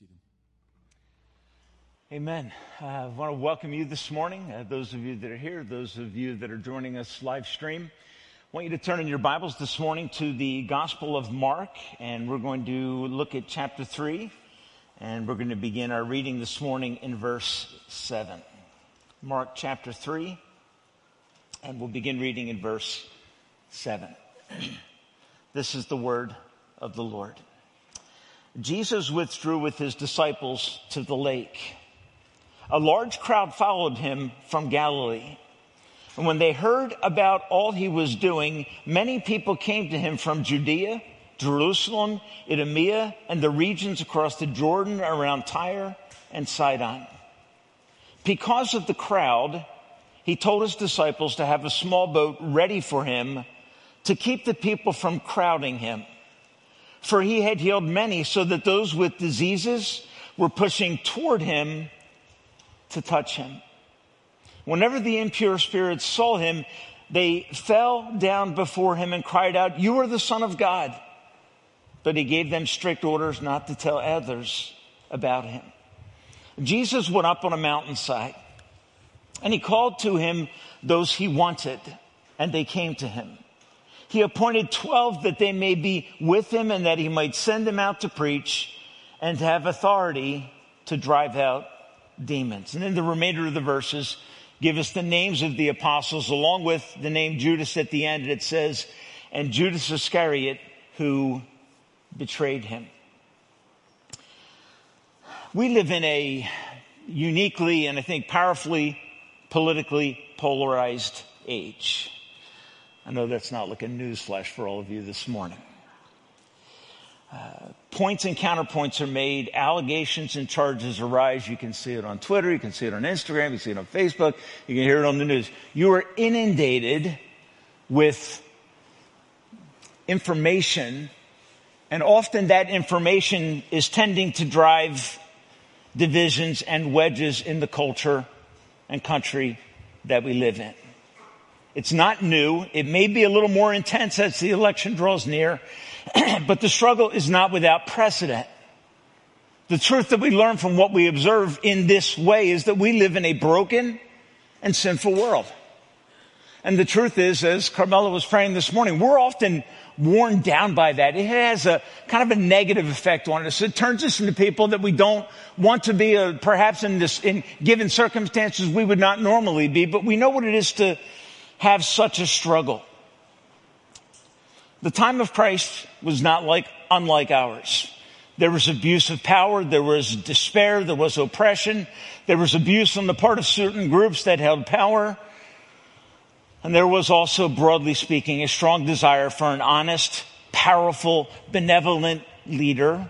seated. Amen. Uh, I want to welcome you this morning, uh, those of you that are here, those of you that are joining us live stream. I want you to turn in your Bibles this morning to the Gospel of Mark, and we're going to look at chapter 3, and we're going to begin our reading this morning in verse 7. Mark chapter 3, and we'll begin reading in verse 7. this is the word of the Lord. Jesus withdrew with his disciples to the lake. A large crowd followed him from Galilee. And when they heard about all he was doing, many people came to him from Judea, Jerusalem, Idumea, and the regions across the Jordan around Tyre and Sidon. Because of the crowd, he told his disciples to have a small boat ready for him to keep the people from crowding him. For he had healed many so that those with diseases were pushing toward him to touch him. Whenever the impure spirits saw him, they fell down before him and cried out, You are the Son of God. But he gave them strict orders not to tell others about him. Jesus went up on a mountainside and he called to him those he wanted, and they came to him. He appointed 12 that they may be with him and that he might send them out to preach and to have authority to drive out demons. And then the remainder of the verses give us the names of the apostles along with the name Judas at the end. And it says, and Judas Iscariot who betrayed him. We live in a uniquely and I think powerfully politically polarized age. I know that's not like a newsflash for all of you this morning. Uh, points and counterpoints are made, allegations and charges arise. You can see it on Twitter, you can see it on Instagram, you can see it on Facebook, you can hear it on the news. You are inundated with information, and often that information is tending to drive divisions and wedges in the culture and country that we live in. It's not new. It may be a little more intense as the election draws near, but the struggle is not without precedent. The truth that we learn from what we observe in this way is that we live in a broken and sinful world. And the truth is, as Carmela was praying this morning, we're often worn down by that. It has a kind of a negative effect on us. It turns us into people that we don't want to be, uh, perhaps in this, in given circumstances we would not normally be, but we know what it is to have such a struggle. The time of Christ was not like, unlike ours. There was abuse of power. There was despair. There was oppression. There was abuse on the part of certain groups that held power. And there was also, broadly speaking, a strong desire for an honest, powerful, benevolent leader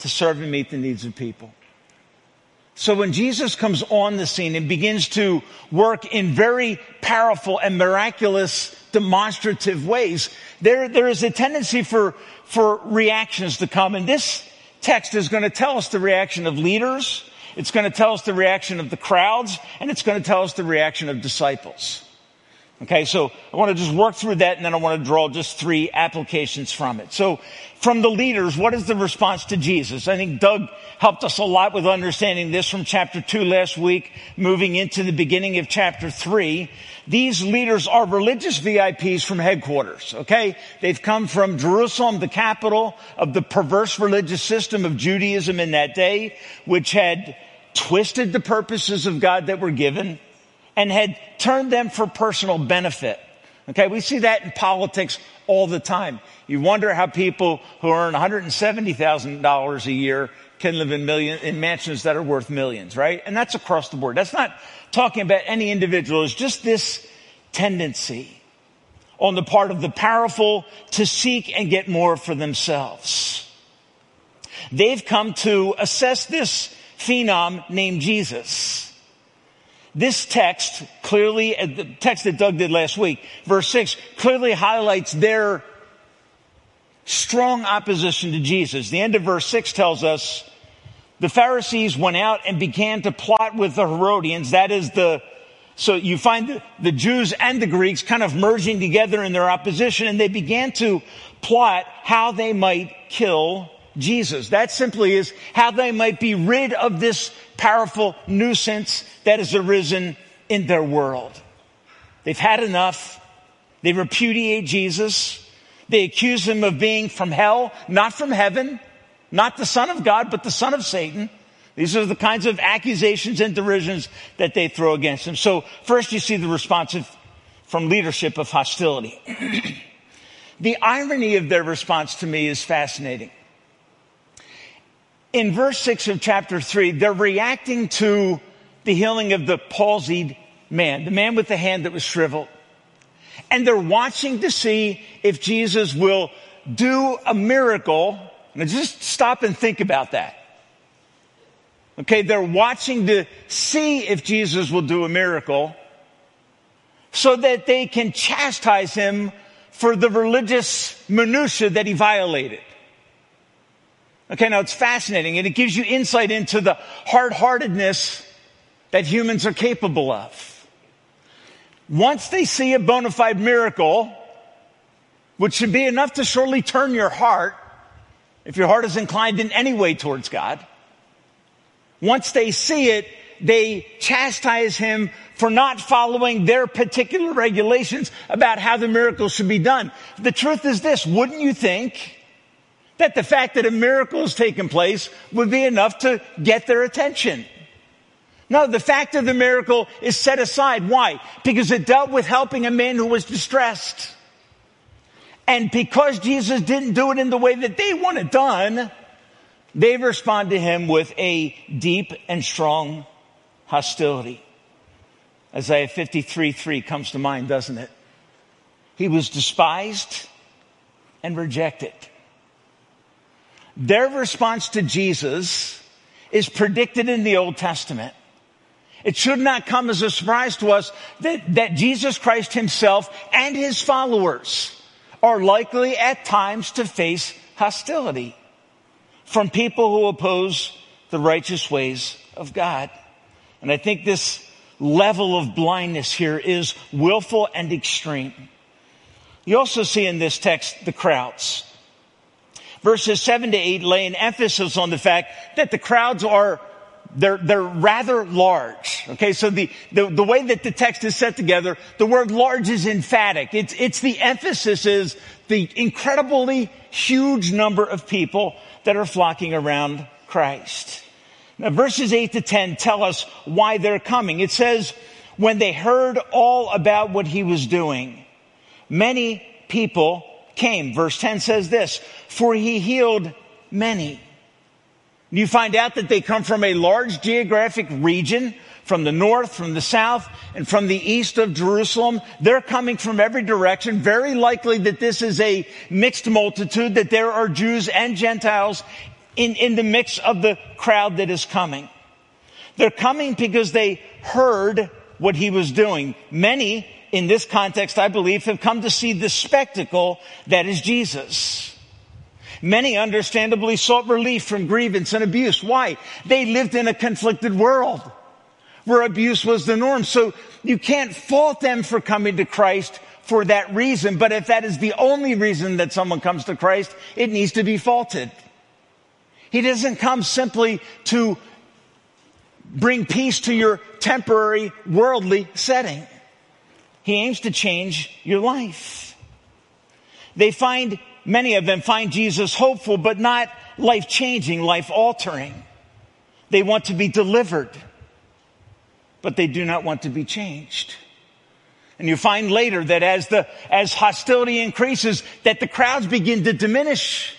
to serve and meet the needs of people. So when Jesus comes on the scene and begins to work in very powerful and miraculous demonstrative ways, there, there is a tendency for, for reactions to come. And this text is going to tell us the reaction of leaders. It's going to tell us the reaction of the crowds and it's going to tell us the reaction of disciples. Okay, so I want to just work through that and then I want to draw just three applications from it. So from the leaders, what is the response to Jesus? I think Doug helped us a lot with understanding this from chapter two last week, moving into the beginning of chapter three. These leaders are religious VIPs from headquarters, okay? They've come from Jerusalem, the capital of the perverse religious system of Judaism in that day, which had twisted the purposes of God that were given and had turned them for personal benefit. Okay, we see that in politics all the time. You wonder how people who earn $170,000 a year can live in million, in mansions that are worth millions, right? And that's across the board. That's not talking about any individual. It's just this tendency on the part of the powerful to seek and get more for themselves. They've come to assess this phenom named Jesus this text clearly, uh, the text that Doug did last week, verse 6, clearly highlights their strong opposition to Jesus. The end of verse 6 tells us the Pharisees went out and began to plot with the Herodians. That is the, so you find the, the Jews and the Greeks kind of merging together in their opposition and they began to plot how they might kill Jesus. That simply is how they might be rid of this powerful nuisance that has arisen in their world. They've had enough. They repudiate Jesus. They accuse him of being from hell, not from heaven, not the son of God, but the son of Satan. These are the kinds of accusations and derisions that they throw against him. So first you see the response of, from leadership of hostility. the irony of their response to me is fascinating. In verse six of chapter three, they're reacting to the healing of the palsied man, the man with the hand that was shriveled. And they're watching to see if Jesus will do a miracle. Now just stop and think about that. Okay, they're watching to see if Jesus will do a miracle so that they can chastise him for the religious minutia that he violated. Okay, now it's fascinating and it gives you insight into the hard-heartedness that humans are capable of. Once they see a bona fide miracle, which should be enough to surely turn your heart, if your heart is inclined in any way towards God, once they see it, they chastise him for not following their particular regulations about how the miracle should be done. The truth is this, wouldn't you think that the fact that a miracle has taken place would be enough to get their attention? No, the fact of the miracle is set aside. Why? Because it dealt with helping a man who was distressed. And because Jesus didn't do it in the way that they want it done, they respond to him with a deep and strong hostility. Isaiah 53 3 comes to mind, doesn't it? He was despised and rejected. Their response to Jesus is predicted in the Old Testament. It should not come as a surprise to us that, that Jesus Christ himself and his followers are likely at times to face hostility from people who oppose the righteous ways of God. And I think this level of blindness here is willful and extreme. You also see in this text the crowds. Verses 7 to 8 lay an emphasis on the fact that the crowds are they're, they're rather large. Okay, so the, the, the way that the text is set together, the word large is emphatic. It's, it's the emphasis is the incredibly huge number of people that are flocking around Christ. Now verses 8 to 10 tell us why they're coming. It says, when they heard all about what he was doing, many people came. Verse 10 says this, for he healed many. You find out that they come from a large geographic region, from the north, from the south, and from the east of Jerusalem. They're coming from every direction. Very likely that this is a mixed multitude, that there are Jews and Gentiles in, in the mix of the crowd that is coming. They're coming because they heard what he was doing. Many, in this context, I believe, have come to see the spectacle that is Jesus. Many understandably sought relief from grievance and abuse. Why? They lived in a conflicted world where abuse was the norm. So you can't fault them for coming to Christ for that reason. But if that is the only reason that someone comes to Christ, it needs to be faulted. He doesn't come simply to bring peace to your temporary worldly setting. He aims to change your life. They find many of them find Jesus hopeful, but not life changing, life altering. They want to be delivered, but they do not want to be changed. And you find later that as the, as hostility increases, that the crowds begin to diminish.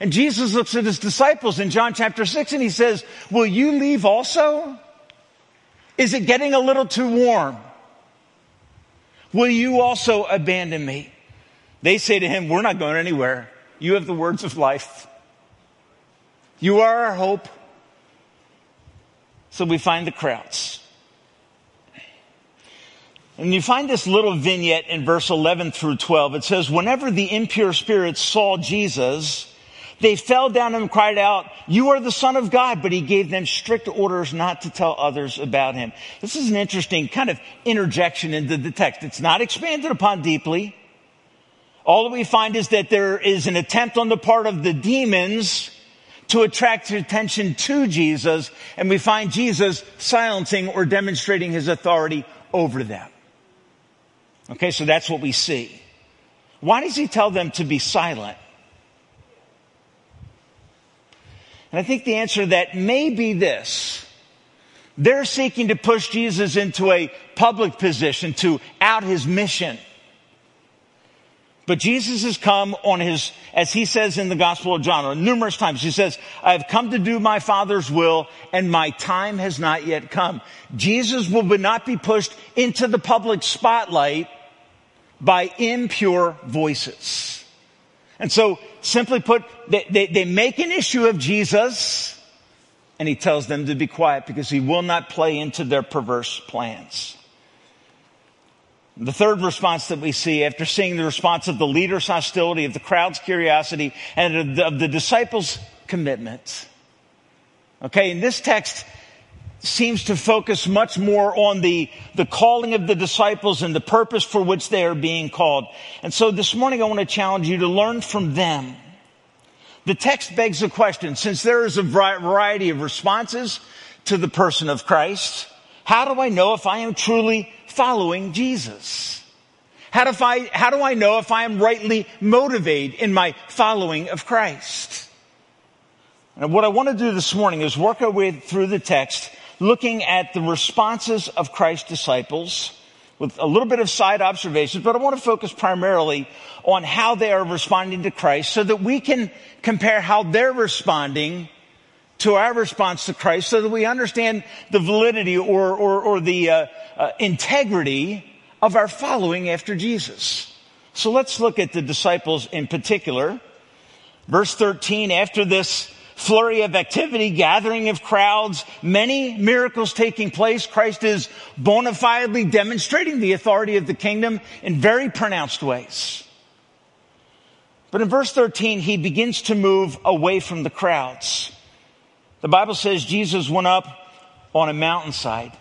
And Jesus looks at his disciples in John chapter 6 and he says, will you leave also? Is it getting a little too warm? Will you also abandon me? They say to him, we're not going anywhere. You have the words of life. You are our hope. So we find the crowds. And you find this little vignette in verse 11 through 12. It says, whenever the impure spirits saw Jesus, they fell down and cried out, you are the son of God, but he gave them strict orders not to tell others about him. This is an interesting kind of interjection into the text. It's not expanded upon deeply. All that we find is that there is an attempt on the part of the demons to attract attention to Jesus, and we find Jesus silencing or demonstrating his authority over them. Okay, so that's what we see. Why does he tell them to be silent? And I think the answer to that may be this. They're seeking to push Jesus into a public position to out his mission. But Jesus has come on his, as he says in the Gospel of John, numerous times, he says, I have come to do my Father's will and my time has not yet come. Jesus will not be pushed into the public spotlight by impure voices. And so, simply put, they, they, they make an issue of Jesus and he tells them to be quiet because he will not play into their perverse plans. The third response that we see after seeing the response of the leader's hostility, of the crowd's curiosity, and of the, of the disciples' commitment. Okay, in this text seems to focus much more on the, the calling of the disciples and the purpose for which they are being called. And so this morning I want to challenge you to learn from them. The text begs a question, since there is a variety of responses to the person of Christ, how do I know if I am truly following Jesus? How do, I, how do I know if I am rightly motivated in my following of Christ? And what I want to do this morning is work our way through the text, looking at the responses of Christ's disciples with a little bit of side observations, but I want to focus primarily on how they are responding to Christ so that we can compare how they're responding to our response to Christ so that we understand the validity or, or, or the uh, uh, integrity of our following after Jesus. So let's look at the disciples in particular. Verse 13, after this flurry of activity, gathering of crowds, many miracles taking place, Christ is bona fidely demonstrating the authority of the kingdom in very pronounced ways. But in verse 13, he begins to move away from the crowds. The Bible says Jesus went up on a mountainside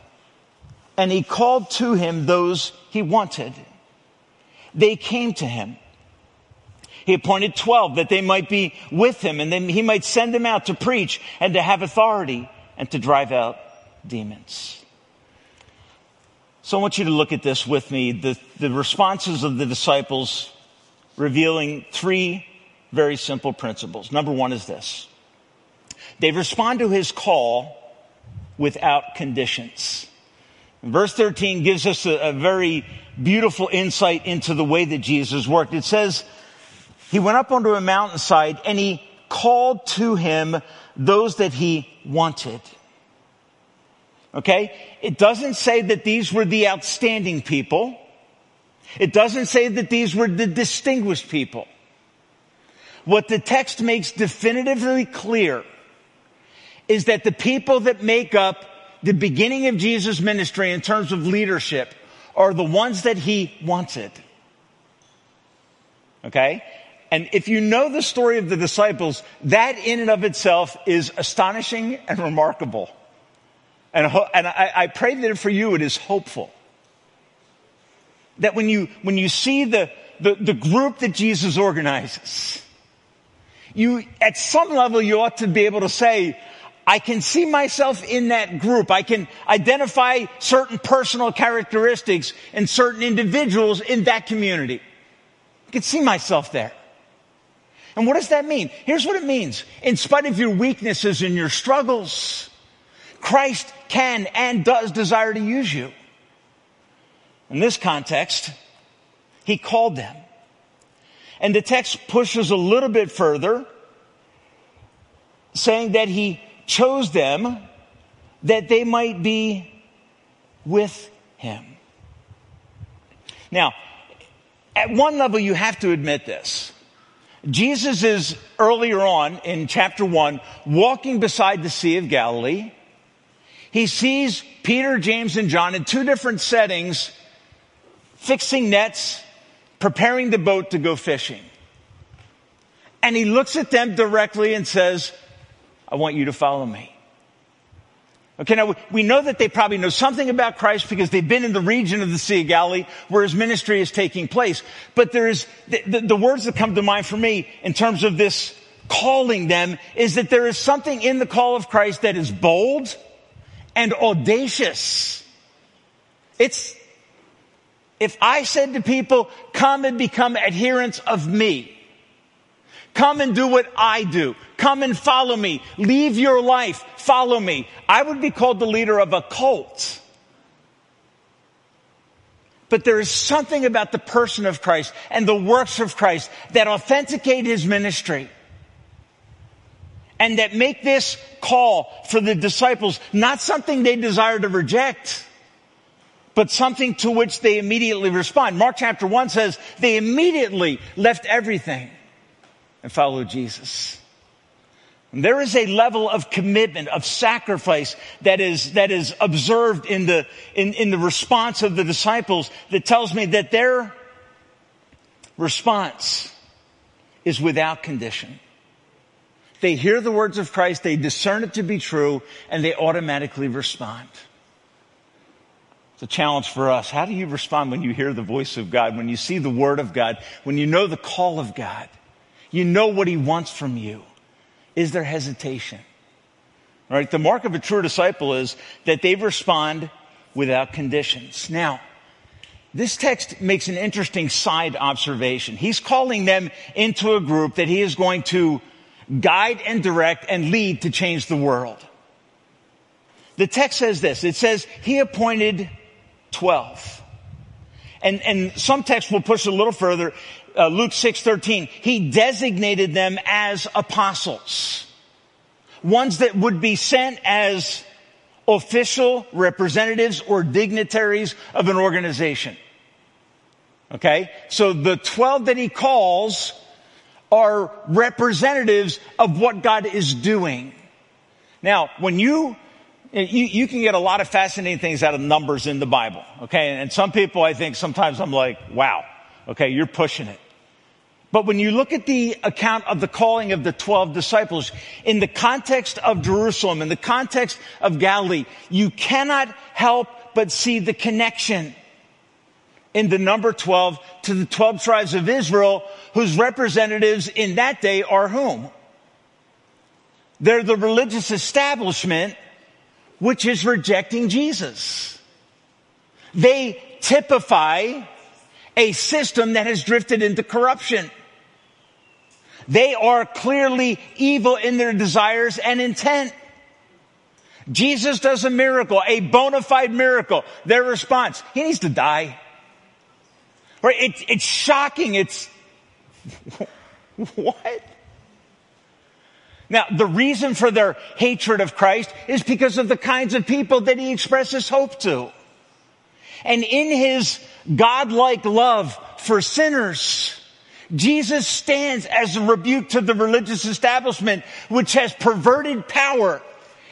and he called to him those he wanted. They came to him. He appointed 12 that they might be with him and then he might send them out to preach and to have authority and to drive out demons. So I want you to look at this with me. The, the responses of the disciples revealing three very simple principles. Number one is this. They respond to his call without conditions. Verse 13 gives us a, a, very beautiful insight into the way that Jesus worked. It says, he went up onto a mountainside and he called to him those that he wanted. Okay? It doesn't say that these were the outstanding people. It doesn't say that these were the distinguished people. What the text makes definitively clear is that the people that make up the beginning of Jesus' ministry in terms of leadership are the ones that he wanted. Okay? And if you know the story of the disciples, that in and of itself is astonishing and remarkable. And, and I, I pray that for you it is hopeful. That when you, when you see the, the, the group that Jesus organizes, you, at some level, you ought to be able to say, I can see myself in that group. I can identify certain personal characteristics and certain individuals in that community. I can see myself there. And what does that mean? Here's what it means. In spite of your weaknesses and your struggles, Christ can and does desire to use you. In this context, he called them. And the text pushes a little bit further, saying that he chose them that they might be with him. Now, at one level, you have to admit this. Jesus is earlier on in chapter one walking beside the Sea of Galilee. He sees Peter, James, and John in two different settings fixing nets, preparing the boat to go fishing. And he looks at them directly and says, I want you to follow me. Okay, now we know that they probably know something about Christ because they've been in the region of the Sea of Galilee where his ministry is taking place. But there is the, the, the words that come to mind for me in terms of this calling them is that there is something in the call of Christ that is bold and audacious. It's, if I said to people, come and become adherents of me, come and do what I do, come and follow me, leave your life, follow me, I would be called the leader of a cult. But there is something about the person of Christ and the works of Christ that authenticate his ministry and that make this call for the disciples not something they desire to reject, but something to which they immediately respond. Mark chapter 1 says they immediately left everything and followed Jesus. There is a level of commitment, of sacrifice that is, that is observed in the, in, in the response of the disciples that tells me that their response is without condition. They hear the words of Christ, they discern it to be true, and they automatically respond. It's a challenge for us. How do you respond when you hear the voice of God, when you see the word of God, when you know the call of God? You know what he wants from you. Is there hesitation? Right. The mark of a true disciple is that they respond without conditions. Now, this text makes an interesting side observation. He's calling them into a group that he is going to guide and direct and lead to change the world. The text says this. It says he appointed 12. And, and some texts will push a little further uh, Luke 6:13, he designated them as apostles. Ones that would be sent as official representatives or dignitaries of an organization. Okay? So the 12 that he calls are representatives of what God is doing. Now, when you, you, you, can get a lot of fascinating things out of numbers in the Bible. Okay? And some people, I think sometimes I'm like, wow. Okay, you're pushing it. But when you look at the account of the calling of the 12 disciples in the context of Jerusalem, in the context of Galilee, you cannot help but see the connection in the number 12 to the 12 tribes of Israel whose representatives in that day are whom? They're the religious establishment which is rejecting Jesus. They typify a system that has drifted into corruption. They are clearly evil in their desires and intent. Jesus does a miracle, a bona fide miracle. Their response, he needs to die. Right? It, it's shocking. It's, what? Now, the reason for their hatred of Christ is because of the kinds of people that he expresses hope to. And in his godlike love for sinners, Jesus stands as a rebuke to the religious establishment which has perverted power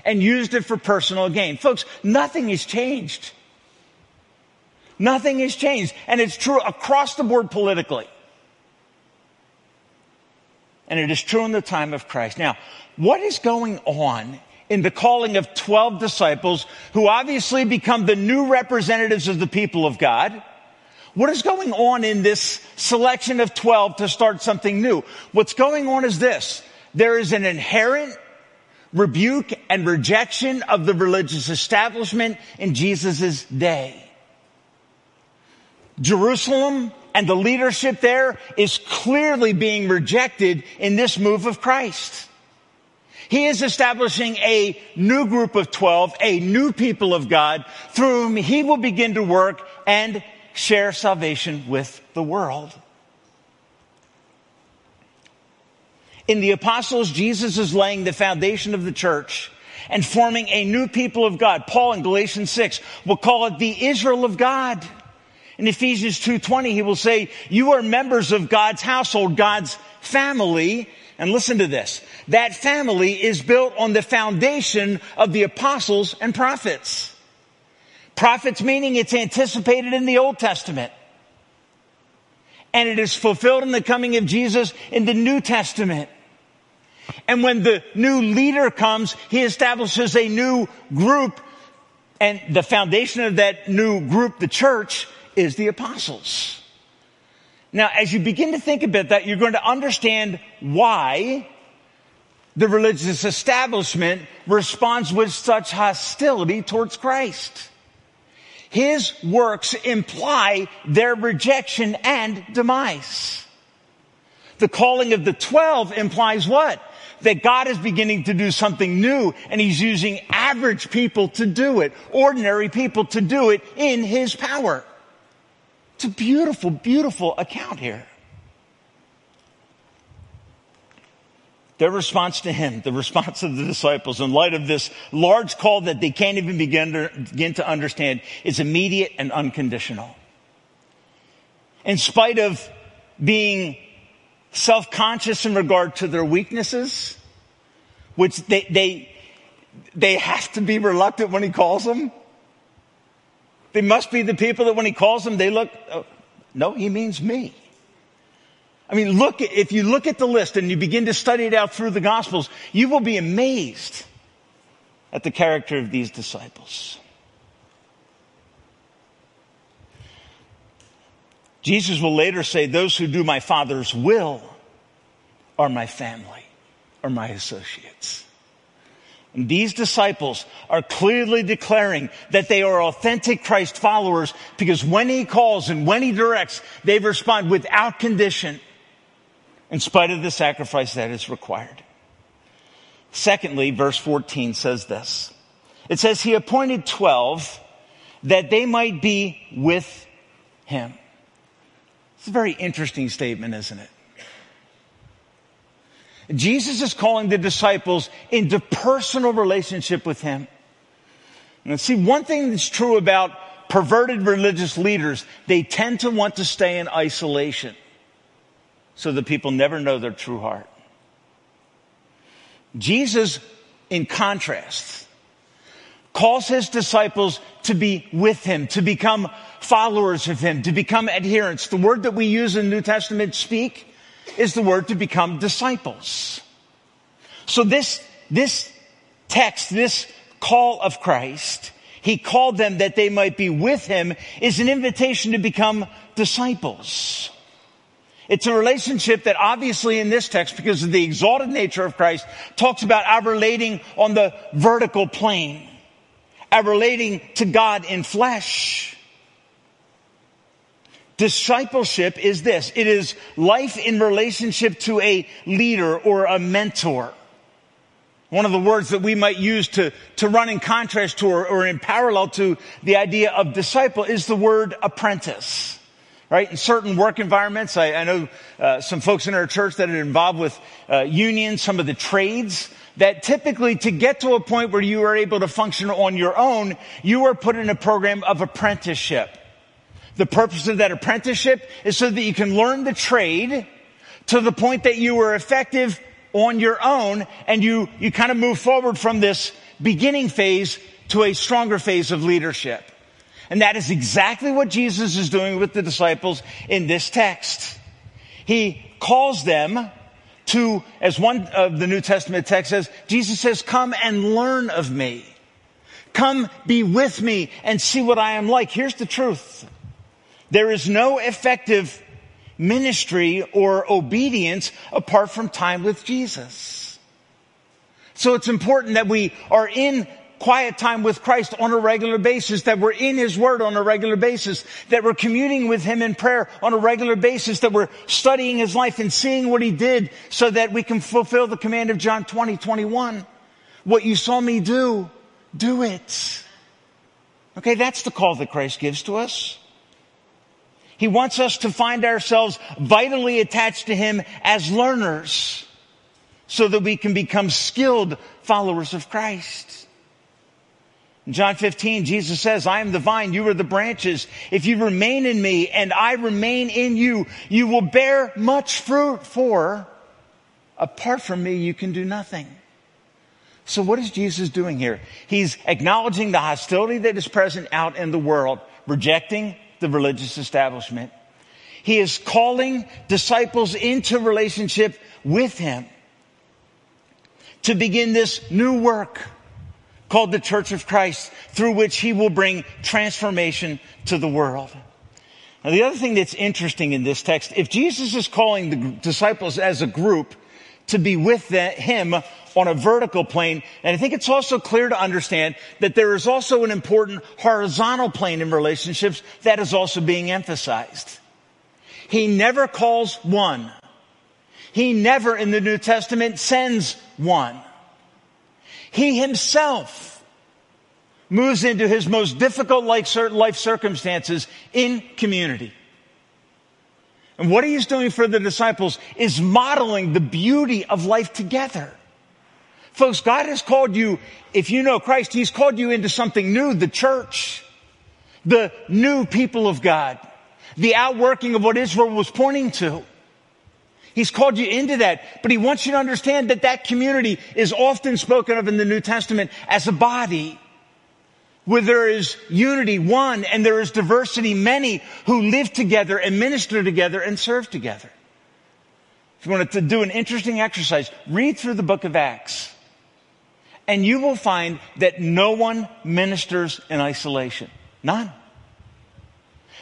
and used it for personal gain. Folks, nothing has changed. Nothing has changed. And it's true across the board politically. And it is true in the time of Christ. Now, what is going on in the calling of 12 disciples who obviously become the new representatives of the people of God? What is going on in this selection of 12 to start something new? What's going on is this. There is an inherent rebuke and rejection of the religious establishment in Jesus' day. Jerusalem and the leadership there is clearly being rejected in this move of Christ. He is establishing a new group of 12, a new people of God through whom he will begin to work and share salvation with the world. In the apostles, Jesus is laying the foundation of the church and forming a new people of God. Paul in Galatians 6 will call it the Israel of God. In Ephesians 2.20, he will say, you are members of God's household, God's family. And listen to this. That family is built on the foundation of the apostles and prophets. Prophets meaning it's anticipated in the Old Testament. And it is fulfilled in the coming of Jesus in the New Testament. And when the new leader comes, he establishes a new group and the foundation of that new group, the church, is the apostles. Now, as you begin to think about that, you're going to understand why the religious establishment responds with such hostility towards Christ. His works imply their rejection and demise. The calling of the twelve implies what? That God is beginning to do something new and he's using average people to do it, ordinary people to do it in his power. It's a beautiful, beautiful account here. Their response to him, the response of the disciples in light of this large call that they can't even begin to, begin to understand is immediate and unconditional. In spite of being self-conscious in regard to their weaknesses, which they, they, they have to be reluctant when he calls them. They must be the people that when he calls them, they look, oh, no, he means me. I mean, look, if you look at the list and you begin to study it out through the Gospels, you will be amazed at the character of these disciples. Jesus will later say, Those who do my Father's will are my family, are my associates. And these disciples are clearly declaring that they are authentic Christ followers because when he calls and when he directs, they respond without condition in spite of the sacrifice that is required. Secondly, verse 14 says this. It says, He appointed 12 that they might be with Him. It's a very interesting statement, isn't it? Jesus is calling the disciples into personal relationship with Him. And see, one thing that's true about perverted religious leaders, they tend to want to stay in isolation so that people never know their true heart. Jesus, in contrast, calls his disciples to be with him, to become followers of him, to become adherents. The word that we use in New Testament speak is the word to become disciples. So this, this text, this call of Christ, he called them that they might be with him, is an invitation to become disciples. It's a relationship that obviously in this text, because of the exalted nature of Christ, talks about our relating on the vertical plane, our relating to God in flesh. Discipleship is this. It is life in relationship to a leader or a mentor. One of the words that we might use to, to run in contrast to or, or in parallel to the idea of disciple is the word apprentice right? In certain work environments, I, I know uh, some folks in our church that are involved with uh, unions, some of the trades, that typically to get to a point where you are able to function on your own, you are put in a program of apprenticeship. The purpose of that apprenticeship is so that you can learn the trade to the point that you are effective on your own and you, you kind of move forward from this beginning phase to a stronger phase of leadership. And that is exactly what Jesus is doing with the disciples in this text. He calls them to, as one of the New Testament texts says, Jesus says, come and learn of me. Come be with me and see what I am like. Here's the truth. There is no effective ministry or obedience apart from time with Jesus. So it's important that we are in quiet time with Christ on a regular basis, that we're in His Word on a regular basis, that we're communing with Him in prayer on a regular basis, that we're studying His life and seeing what He did so that we can fulfill the command of John 20, 21. What you saw me do, do it. Okay, that's the call that Christ gives to us. He wants us to find ourselves vitally attached to Him as learners so that we can become skilled followers of Christ. In John 15, Jesus says, I am the vine, you are the branches. If you remain in me and I remain in you, you will bear much fruit for apart from me, you can do nothing. So what is Jesus doing here? He's acknowledging the hostility that is present out in the world, rejecting the religious establishment. He is calling disciples into relationship with him to begin this new work called the Church of Christ through which he will bring transformation to the world. Now the other thing that's interesting in this text, if Jesus is calling the disciples as a group to be with him on a vertical plane. And I think it's also clear to understand that there is also an important horizontal plane in relationships that is also being emphasized. He never calls one. He never in the New Testament sends one. He himself moves into his most difficult life circumstances in community. And what he's doing for the disciples is modeling the beauty of life together. Folks, God has called you, if you know Christ, He's called you into something new, the church, the new people of God, the outworking of what Israel was pointing to. He's called you into that, but He wants you to understand that that community is often spoken of in the New Testament as a body where there is unity, one, and there is diversity, many who live together and minister together and serve together. If you want to do an interesting exercise, read through the book of Acts. And you will find that no one ministers in isolation. None.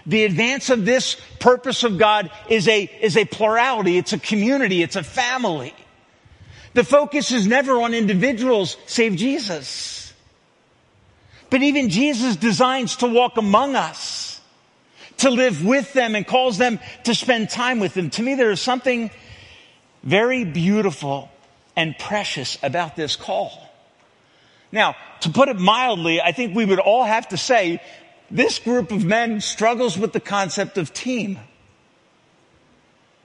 The advance of this purpose of God is a, is a plurality. It's a community. It's a family. The focus is never on individuals save Jesus. But even Jesus designs to walk among us, to live with them and calls them to spend time with them. To me, there is something very beautiful and precious about this call. Now, to put it mildly, I think we would all have to say this group of men struggles with the concept of team.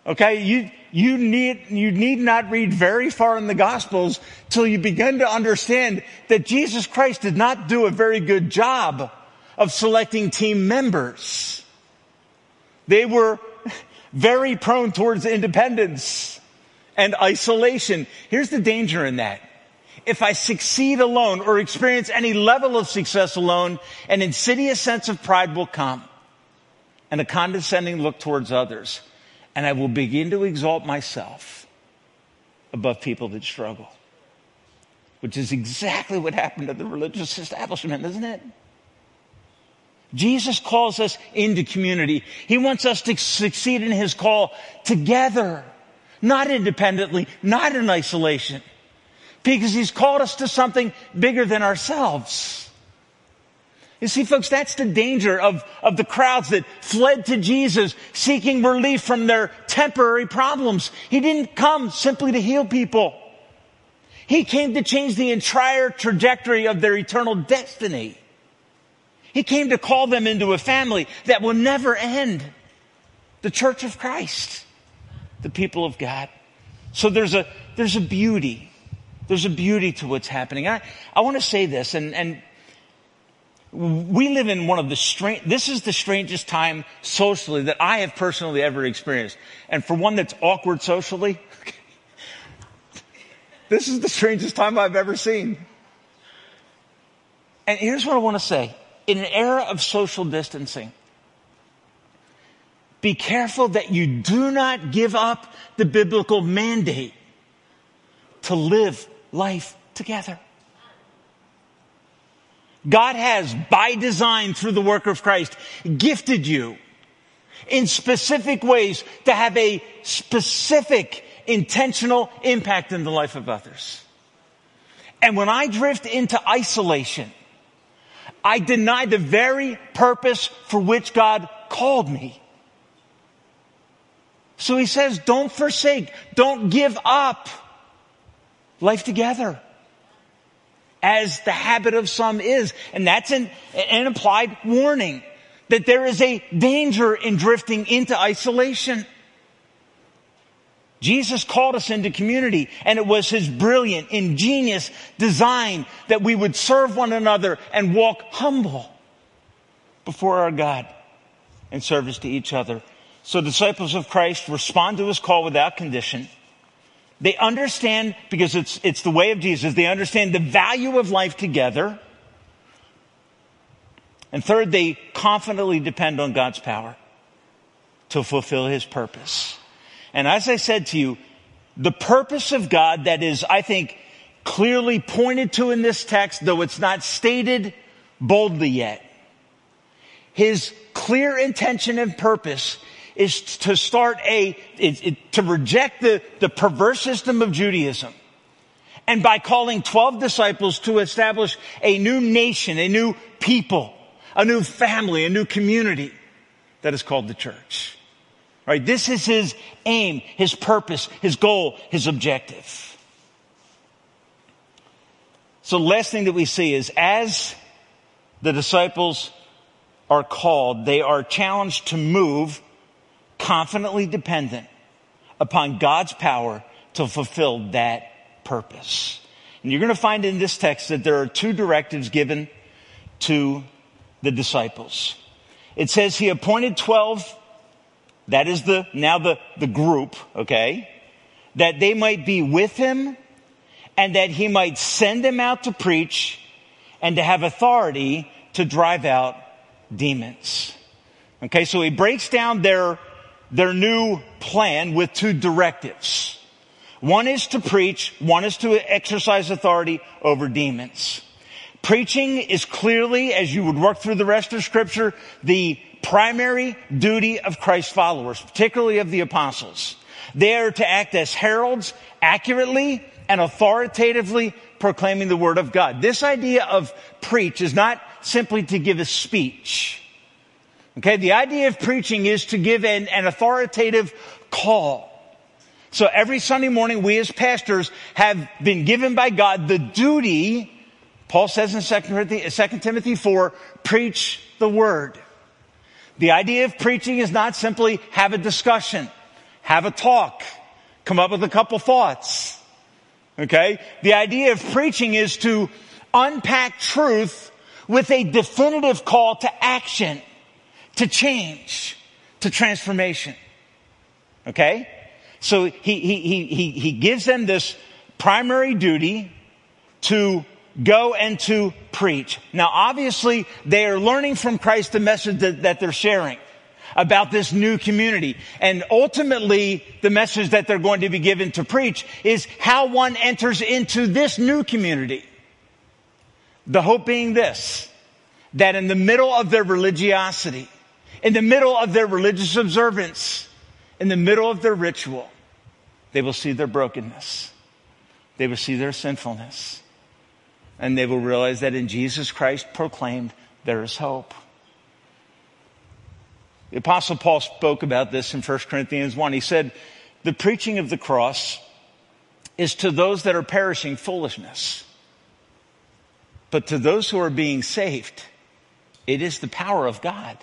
Okay, you, you need, you need not read very far in the gospels till you begin to understand that Jesus Christ did not do a very good job of selecting team members. They were very prone towards independence and isolation. Here's the danger in that. If I succeed alone or experience any level of success alone, an insidious sense of pride will come and a condescending look towards others and I will begin to exalt myself above people that struggle. Which is exactly what happened to the religious establishment, isn't it? Jesus calls us into community. He wants us to succeed in His call together, not independently, not in isolation, because He's called us to something bigger than ourselves. You see, folks, that's the danger of, of the crowds that fled to Jesus seeking relief from their temporary problems. He didn't come simply to heal people. He came to change the entire trajectory of their eternal destiny. He came to call them into a family that will never end. The church of Christ. The people of God. So there's a, there's a beauty. There's a beauty to what's happening. I, I want to say this, and, and we live in one of the strange, this is the strangest time socially that I have personally ever experienced. And for one that's awkward socially, this is the strangest time I've ever seen. And here's what I want to say. In an era of social distancing, be careful that you do not give up the biblical mandate to live life together. God has, by design through the work of Christ, gifted you in specific ways to have a specific intentional impact in the life of others. And when I drift into isolation, I deny the very purpose for which God called me. So he says, don't forsake, don't give up life together as the habit of some is. And that's an, an implied warning that there is a danger in drifting into isolation. Jesus called us into community and it was his brilliant, ingenious design that we would serve one another and walk humble before our God in service to each other. So disciples of Christ respond to his call without condition. They understand, because it's, it's the way of Jesus, they understand the value of life together. And third, they confidently depend on God's power to fulfill his purpose. And as I said to you, the purpose of God that is, I think, clearly pointed to in this text, though it's not stated boldly yet, his clear intention and purpose is to start a, it, it, to reject the, the perverse system of Judaism and by calling 12 disciples to establish a new nation, a new people, a new family, a new community that is called the church. Right? This is his aim, his purpose, his goal, his objective. So the last thing that we see is as the disciples are called, they are challenged to move confidently dependent upon God's power to fulfill that purpose. And you're going to find in this text that there are two directives given to the disciples. It says he appointed 12, that is the, now the, the group, okay, that they might be with him and that he might send them out to preach and to have authority to drive out demons. Okay, so he breaks down their, their new plan with two directives. One is to preach, one is to exercise authority over demons. Preaching is clearly, as you would work through the rest of scripture, the primary duty of Christ's followers, particularly of the apostles. They are to act as heralds accurately and authoritatively proclaiming the word of God. This idea of preach is not simply to give a speech. Okay, the idea of preaching is to give an, an authoritative call. So every Sunday morning, we as pastors have been given by God the duty, Paul says in 2 Timothy, 2 Timothy 4, preach the word. The idea of preaching is not simply have a discussion, have a talk, come up with a couple thoughts. Okay? The idea of preaching is to unpack truth with a definitive call to action, to change, to transformation. Okay? So he, he, he, he gives them this primary duty to go and to preach. Now obviously they are learning from Christ the message that, that they're sharing about this new community. And ultimately, the message that they're going to be given to preach is how one enters into this new community. The hope being this, that in the middle of their religiosity, in the middle of their religious observance, in the middle of their ritual, they will see their brokenness. They will see their sinfulness. And they will realize that in Jesus Christ proclaimed, there is hope. The apostle Paul spoke about this in 1 Corinthians 1. He said, the preaching of the cross is to those that are perishing foolishness. But to those who are being saved, it is the power of God.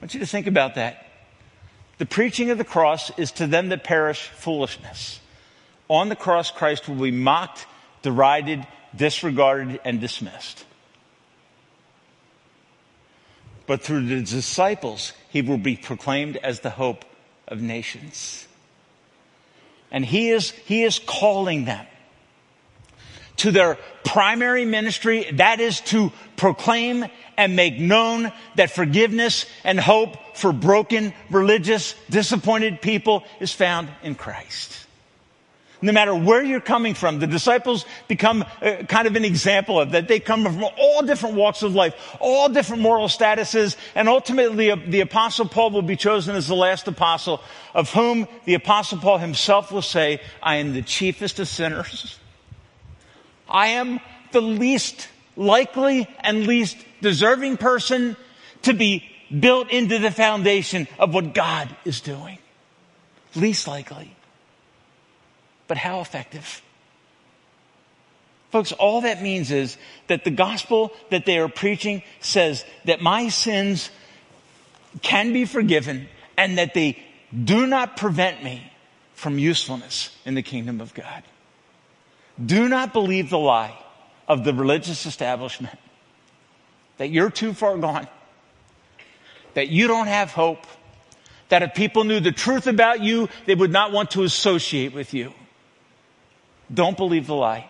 I want you to think about that. The preaching of the cross is to them that perish foolishness. On the cross, Christ will be mocked, derided, disregarded, and dismissed. but through the disciples, he will be proclaimed as the hope of nations. And he is, he is calling them to their primary ministry. That is to proclaim and make known that forgiveness and hope for broken, religious, disappointed people is found in Christ no matter where you're coming from. The disciples become uh, kind of an example of that. They come from all different walks of life, all different moral statuses, and ultimately uh, the apostle Paul will be chosen as the last apostle, of whom the apostle Paul himself will say, I am the chiefest of sinners. I am the least likely and least deserving person to be built into the foundation of what God is doing. Least likely but how effective? Folks, all that means is that the gospel that they are preaching says that my sins can be forgiven and that they do not prevent me from usefulness in the kingdom of God. Do not believe the lie of the religious establishment that you're too far gone, that you don't have hope, that if people knew the truth about you, they would not want to associate with you. Don't believe the lie.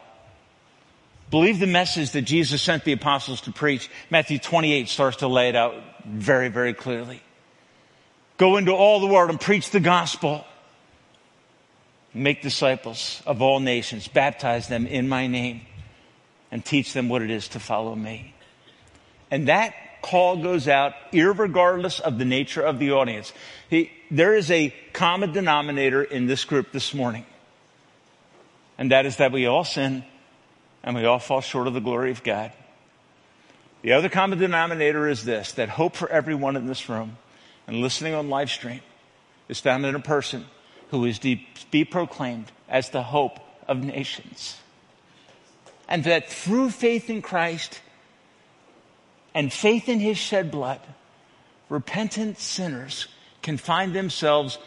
Believe the message that Jesus sent the apostles to preach. Matthew 28 starts to lay it out very, very clearly. Go into all the world and preach the gospel. Make disciples of all nations. Baptize them in my name and teach them what it is to follow me. And that call goes out regardless of the nature of the audience. He, there is a common denominator in this group this morning. And that is that we all sin and we all fall short of the glory of God. The other common denominator is this, that hope for everyone in this room and listening on live stream is found in a person who is to be proclaimed as the hope of nations. And that through faith in Christ and faith in his shed blood, repentant sinners can find themselves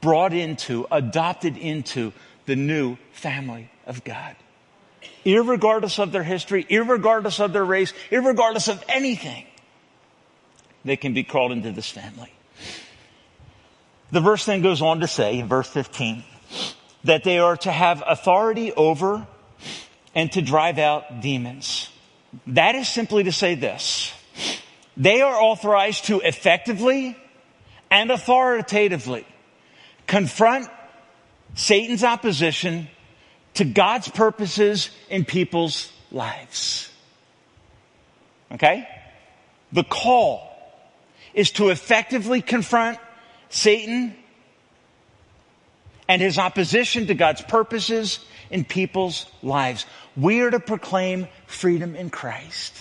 brought into, adopted into the new family of God. Irregardless of their history, irregardless of their race, irregardless of anything, they can be called into this family. The verse then goes on to say in verse 15 that they are to have authority over and to drive out demons. That is simply to say this. They are authorized to effectively and authoritatively confront Satan's opposition to God's purposes in people's lives. Okay? The call is to effectively confront Satan and his opposition to God's purposes in people's lives. We are to proclaim freedom in Christ.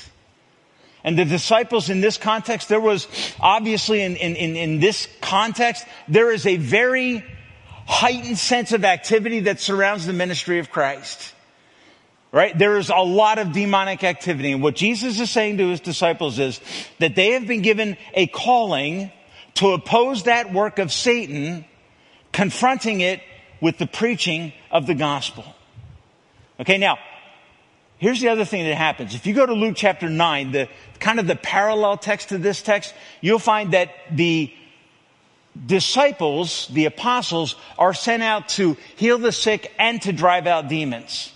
And the disciples in this context, there was obviously in, in, in, in this context, there is a very heightened sense of activity that surrounds the ministry of Christ. Right? There is a lot of demonic activity. And what Jesus is saying to his disciples is that they have been given a calling to oppose that work of Satan, confronting it with the preaching of the gospel. Okay, now, here's the other thing that happens. If you go to Luke chapter 9, the kind of the parallel text to this text, you'll find that the disciples, the apostles, are sent out to heal the sick and to drive out demons.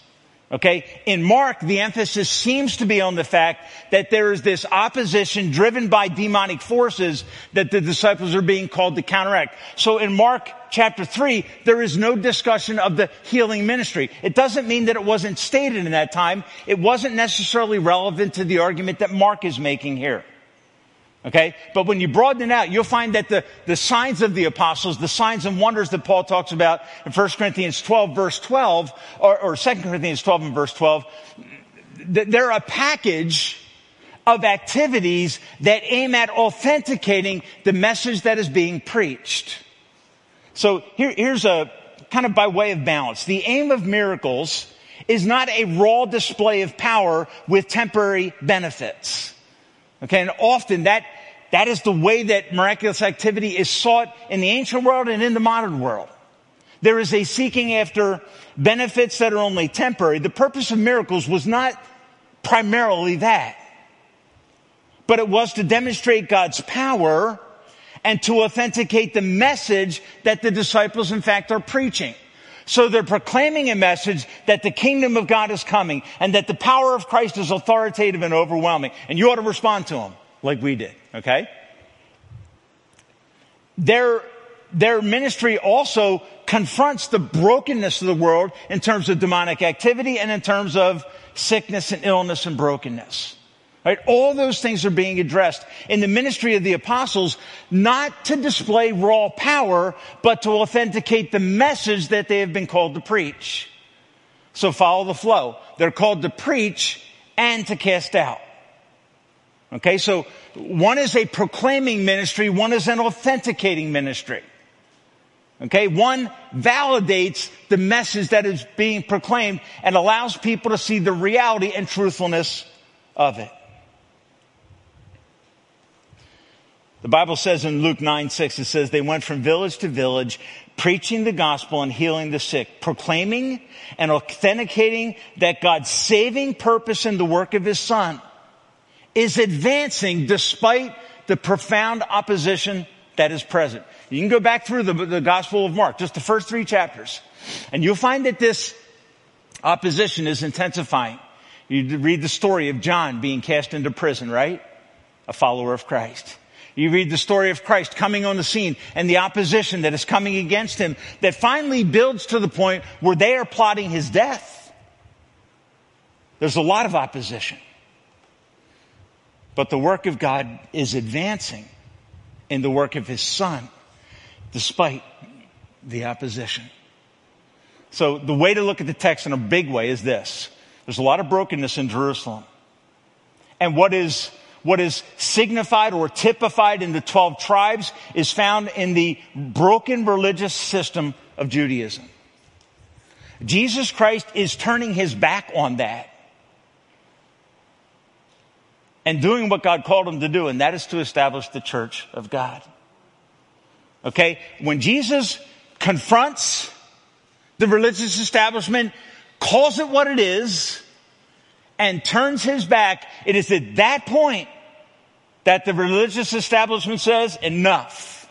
Okay? In Mark, the emphasis seems to be on the fact that there is this opposition driven by demonic forces that the disciples are being called to counteract. So in Mark chapter 3, there is no discussion of the healing ministry. It doesn't mean that it wasn't stated in that time. It wasn't necessarily relevant to the argument that Mark is making here. Okay? But when you broaden it out, you'll find that the, the signs of the apostles, the signs and wonders that Paul talks about in 1 Corinthians 12 verse 12, or, or 2 Corinthians 12 and verse 12, they're a package of activities that aim at authenticating the message that is being preached. So here, here's a kind of by way of balance. The aim of miracles is not a raw display of power with temporary benefits. Okay, and often that, that is the way that miraculous activity is sought in the ancient world and in the modern world. There is a seeking after benefits that are only temporary. The purpose of miracles was not primarily that, but it was to demonstrate God's power and to authenticate the message that the disciples in fact are preaching. So they're proclaiming a message that the kingdom of God is coming and that the power of Christ is authoritative and overwhelming. And you ought to respond to them like we did, okay? Their, their ministry also confronts the brokenness of the world in terms of demonic activity and in terms of sickness and illness and brokenness. Right? All those things are being addressed in the ministry of the apostles, not to display raw power, but to authenticate the message that they have been called to preach. So follow the flow. They're called to preach and to cast out. Okay, so one is a proclaiming ministry, one is an authenticating ministry. Okay, one validates the message that is being proclaimed and allows people to see the reality and truthfulness of it. The Bible says in Luke 9, 6, it says they went from village to village, preaching the gospel and healing the sick, proclaiming and authenticating that God's saving purpose in the work of his son is advancing despite the profound opposition that is present. You can go back through the, the gospel of Mark, just the first three chapters, and you'll find that this opposition is intensifying. You read the story of John being cast into prison, right? A follower of Christ. You read the story of Christ coming on the scene and the opposition that is coming against him that finally builds to the point where they are plotting his death. There's a lot of opposition. But the work of God is advancing in the work of his son despite the opposition. So the way to look at the text in a big way is this. There's a lot of brokenness in Jerusalem. And what is, what is signified or typified in the 12 tribes is found in the broken religious system of Judaism. Jesus Christ is turning his back on that and doing what God called him to do, and that is to establish the church of God. Okay? When Jesus confronts the religious establishment, calls it what it is, and turns his back, it is at that point that the religious establishment says, enough.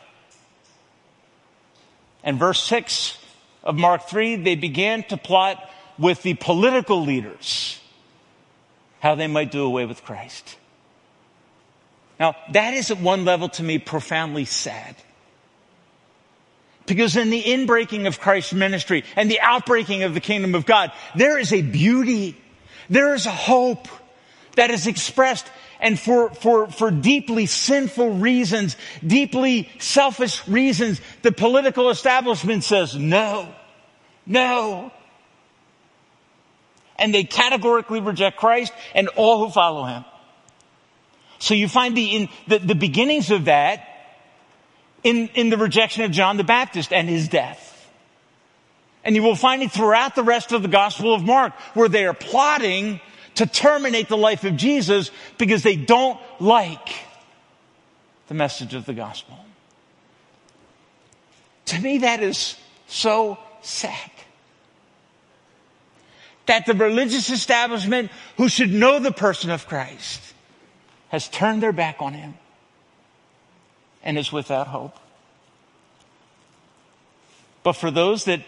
And verse 6 of Mark 3, they began to plot with the political leaders how they might do away with Christ. Now, that is at one level to me profoundly sad. Because in the inbreaking of Christ's ministry and the outbreaking of the kingdom of God, there is a beauty, there is a hope that is expressed and for, for, for deeply sinful reasons, deeply selfish reasons, the political establishment says no, no. And they categorically reject Christ and all who follow him. So you find the, in, the, the beginnings of that in, in the rejection of John the Baptist and his death. And you will find it throughout the rest of the Gospel of Mark, where they are plotting to terminate the life of Jesus because they don't like the message of the gospel. To me, that is so sad. That the religious establishment who should know the person of Christ has turned their back on him and is without hope. But for those that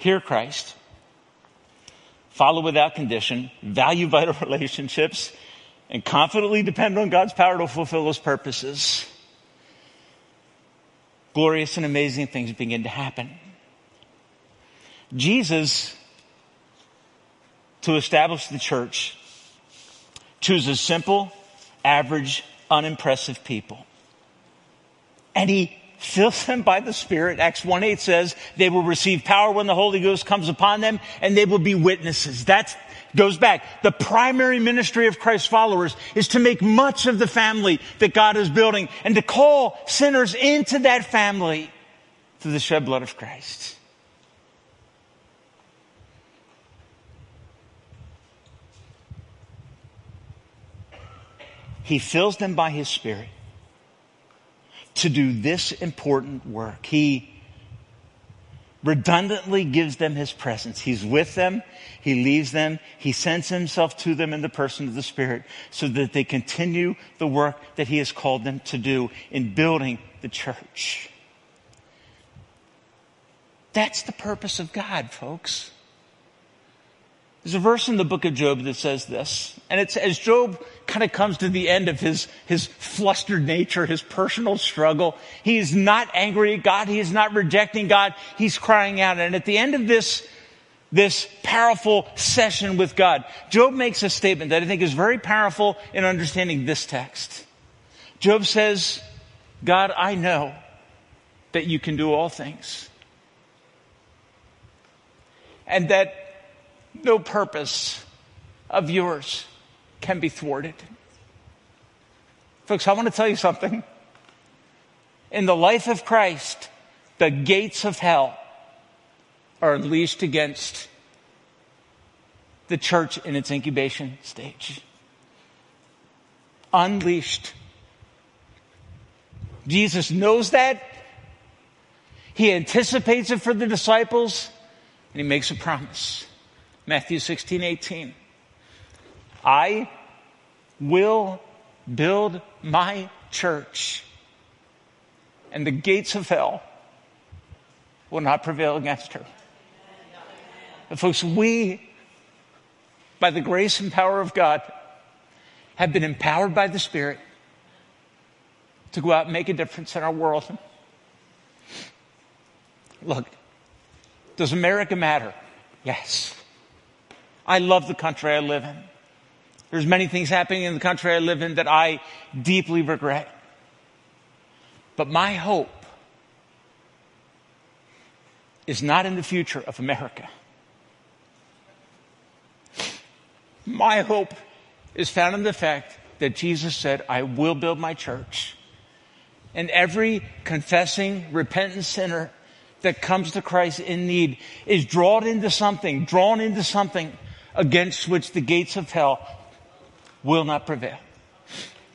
hear Christ, follow without condition, value vital relationships, and confidently depend on God's power to fulfill those purposes, glorious and amazing things begin to happen. Jesus, to establish the church, chooses simple, average, unimpressive people. And he fills them by the Spirit. Acts 1 8 says they will receive power when the Holy Ghost comes upon them and they will be witnesses. That goes back. The primary ministry of Christ's followers is to make much of the family that God is building and to call sinners into that family through the shed blood of Christ. He fills them by His Spirit to do this important work. He redundantly gives them His presence. He's with them. He leaves them. He sends Himself to them in the person of the Spirit so that they continue the work that He has called them to do in building the church. That's the purpose of God, folks. There's a verse in the book of Job that says this, and it's as Job kind of comes to the end of his, his flustered nature, his personal struggle. He is not angry at God. He is not rejecting God. He's crying out. And at the end of this, this powerful session with God, Job makes a statement that I think is very powerful in understanding this text. Job says, God, I know that you can do all things. And that no purpose of yours can be thwarted. Folks, I want to tell you something. In the life of Christ, the gates of hell are unleashed against the church in its incubation stage. Unleashed. Jesus knows that. He anticipates it for the disciples, and he makes a promise. Matthew 16, 18. I will build my church, and the gates of hell will not prevail against her. And folks, we, by the grace and power of God, have been empowered by the Spirit to go out and make a difference in our world. Look, does America matter? Yes. I love the country I live in. There's many things happening in the country I live in that I deeply regret. But my hope is not in the future of America. My hope is found in the fact that Jesus said, I will build my church. And every confessing, repentant sinner that comes to Christ in need is drawn into something, drawn into something against which the gates of hell will not prevail.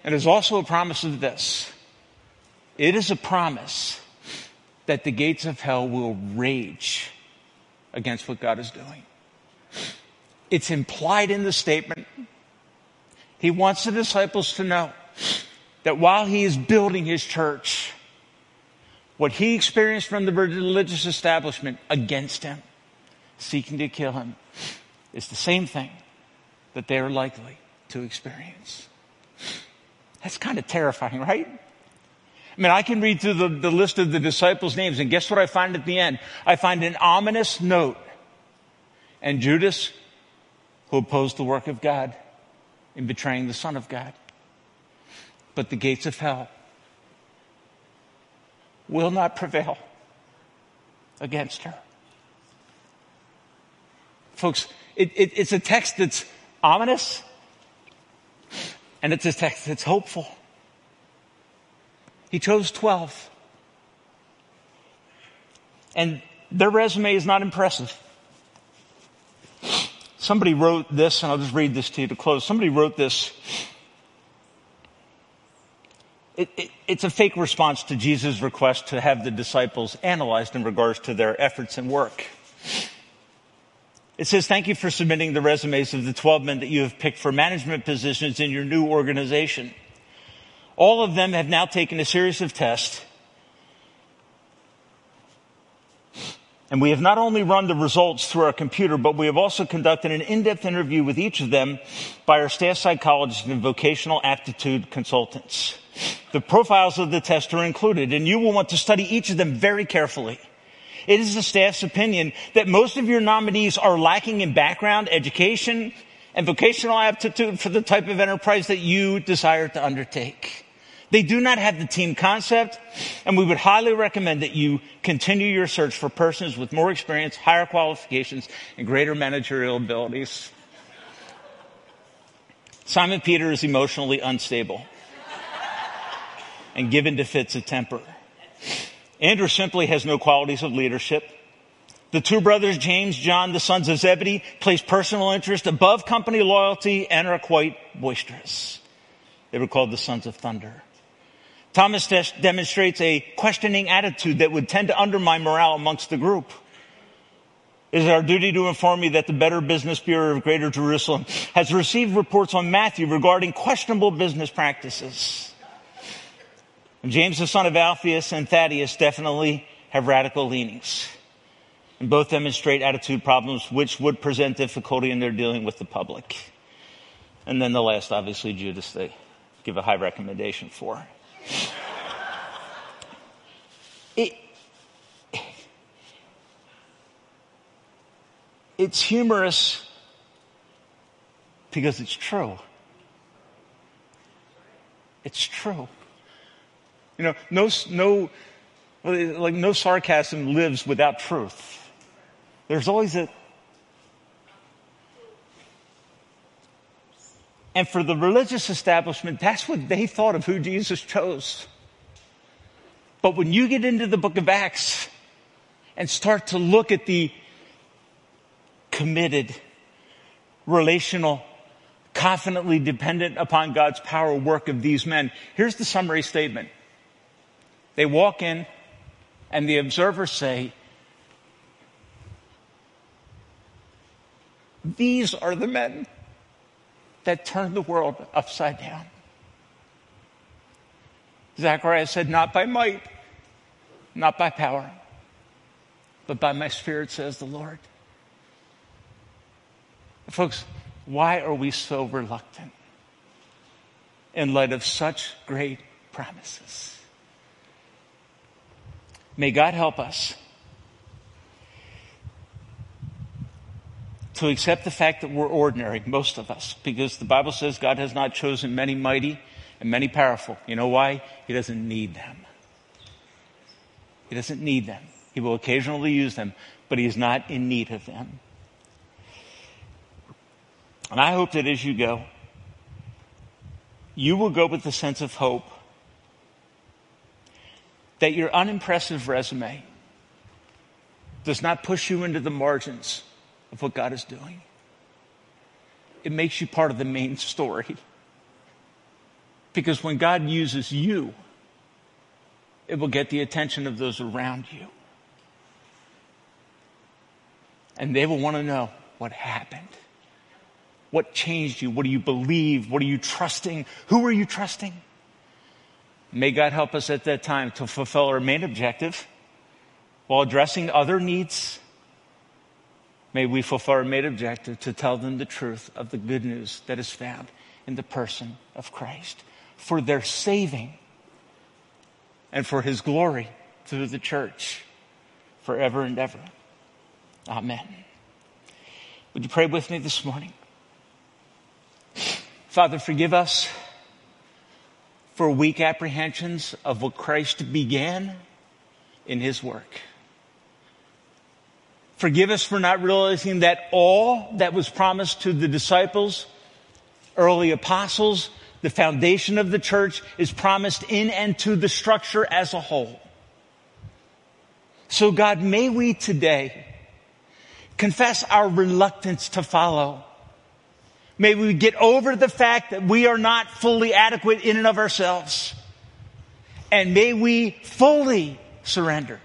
And there's also a promise of this. It is a promise that the gates of hell will rage against what God is doing. It's implied in the statement. He wants the disciples to know that while he is building his church, what he experienced from the religious establishment against him, seeking to kill him, is the same thing that they are likely to experience. That's kind of terrifying, right? I mean, I can read through the, the list of the disciples' names, and guess what I find at the end? I find an ominous note. And Judas, who opposed the work of God in betraying the Son of God. But the gates of hell will not prevail against her. Folks, it, it, it's a text that's ominous, and it's a text that's hopeful. He chose 12. And their resume is not impressive. Somebody wrote this, and I'll just read this to you to close. Somebody wrote this it, it, it's a fake response to Jesus' request to have the disciples analyzed in regards to their efforts and work. It says, thank you for submitting the resumes of the 12 men that you have picked for management positions in your new organization. All of them have now taken a series of tests. And we have not only run the results through our computer, but we have also conducted an in-depth interview with each of them by our staff psychologists and vocational aptitude consultants. The profiles of the test are included and you will want to study each of them very carefully. It is the staff's opinion that most of your nominees are lacking in background, education, and vocational aptitude for the type of enterprise that you desire to undertake. They do not have the team concept, and we would highly recommend that you continue your search for persons with more experience, higher qualifications, and greater managerial abilities. Simon Peter is emotionally unstable and given to fits of temper. Andrew simply has no qualities of leadership. The two brothers, James, John, the sons of Zebedee, place personal interest above company loyalty and are quite boisterous. They were called the sons of thunder. Thomas demonstrates a questioning attitude that would tend to undermine morale amongst the group. It is our duty to inform you that the Better Business Bureau of Greater Jerusalem has received reports on Matthew regarding questionable business practices. James, the son of Alphaeus, and Thaddeus definitely have radical leanings. And both demonstrate attitude problems which would present difficulty in their dealing with the public. And then the last, obviously, Judas, they give a high recommendation for. It, it's humorous because it's true. It's true. You know, no, no, like no sarcasm lives without truth. There's always a, and for the religious establishment, that's what they thought of who Jesus chose. But when you get into the book of Acts and start to look at the committed, relational, confidently dependent upon God's power work of these men, here's the summary statement. They walk in, and the observers say, These are the men that turned the world upside down. Zechariah said, Not by might, not by power, but by my spirit, says the Lord. Folks, why are we so reluctant in light of such great promises? May God help us to accept the fact that we're ordinary, most of us, because the Bible says God has not chosen many mighty and many powerful. You know why? He doesn't need them. He doesn't need them. He will occasionally use them, but he is not in need of them. And I hope that as you go, you will go with a sense of hope that your unimpressive resume does not push you into the margins of what God is doing. It makes you part of the main story. Because when God uses you, it will get the attention of those around you. And they will want to know what happened. What changed you? What do you believe? What are you trusting? Who are you trusting? May God help us at that time to fulfill our main objective while addressing other needs. May we fulfill our main objective to tell them the truth of the good news that is found in the person of Christ for their saving and for his glory through the church forever and ever. Amen. Would you pray with me this morning? Father, forgive us for weak apprehensions of what Christ began in his work. Forgive us for not realizing that all that was promised to the disciples, early apostles, the foundation of the church is promised in and to the structure as a whole. So God, may we today confess our reluctance to follow. May we get over the fact that we are not fully adequate in and of ourselves. And may we fully surrender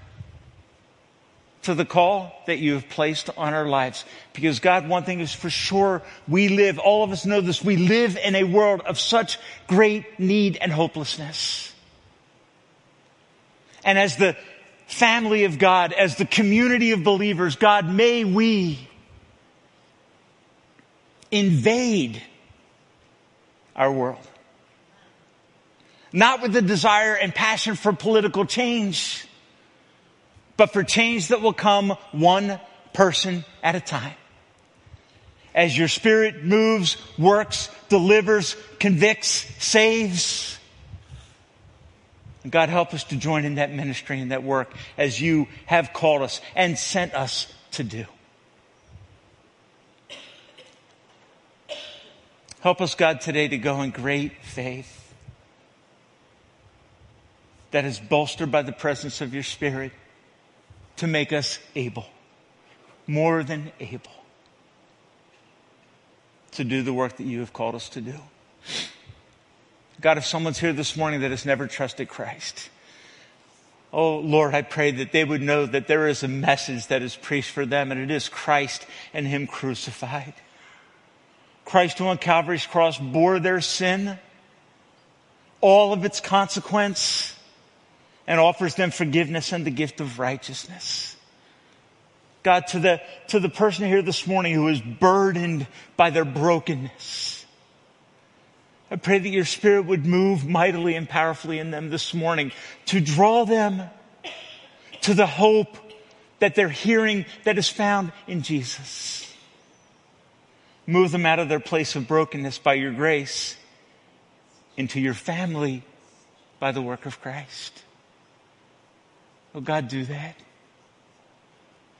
to the call that you have placed on our lives. Because God, one thing is for sure, we live, all of us know this, we live in a world of such great need and hopelessness. And as the family of God, as the community of believers, God, may we invade our world. Not with the desire and passion for political change, but for change that will come one person at a time. As your spirit moves, works, delivers, convicts, saves, God, help us to join in that ministry and that work as you have called us and sent us to do. Help us, God, today to go in great faith that is bolstered by the presence of your Spirit to make us able, more than able, to do the work that you have called us to do. God, if someone's here this morning that has never trusted Christ, oh Lord, I pray that they would know that there is a message that is preached for them, and it is Christ and Him crucified. Christ who on Calvary's cross bore their sin, all of its consequence, and offers them forgiveness and the gift of righteousness. God, to the, to the person here this morning who is burdened by their brokenness, I pray that your spirit would move mightily and powerfully in them this morning to draw them to the hope that they're hearing that is found in Jesus. Move them out of their place of brokenness by your grace into your family by the work of Christ. Oh God, do that.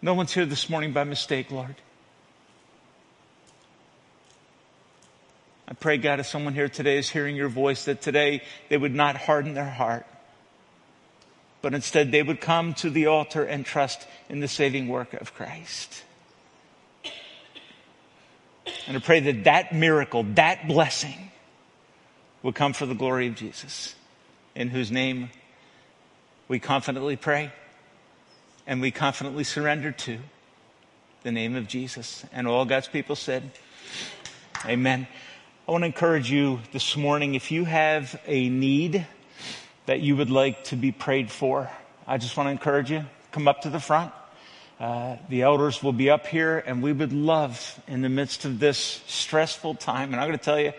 No one's here this morning by mistake, Lord. I pray, God, if someone here today is hearing your voice, that today they would not harden their heart, but instead they would come to the altar and trust in the saving work of Christ. And I pray that that miracle, that blessing, will come for the glory of Jesus, in whose name we confidently pray and we confidently surrender to the name of Jesus. And all God's people said, Amen. I want to encourage you this morning if you have a need that you would like to be prayed for, I just want to encourage you, come up to the front. Uh, the elders will be up here, and we would love, in the midst of this stressful time, and I'm going to tell you,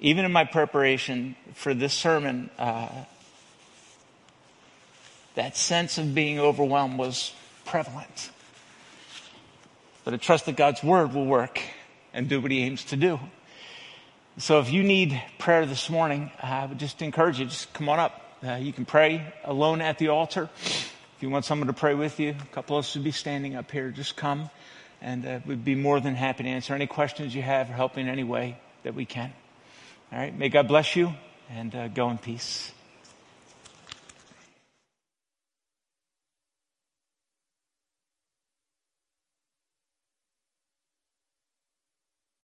even in my preparation for this sermon, uh, that sense of being overwhelmed was prevalent. But I trust that God's word will work and do what he aims to do. So if you need prayer this morning, I would just encourage you, just come on up. Uh, you can pray alone at the altar. If you want someone to pray with you, a couple of us would be standing up here. Just come And uh, we'd be more than happy to answer any questions you have or help in any way that we can. All right. May God bless you and uh, go in peace.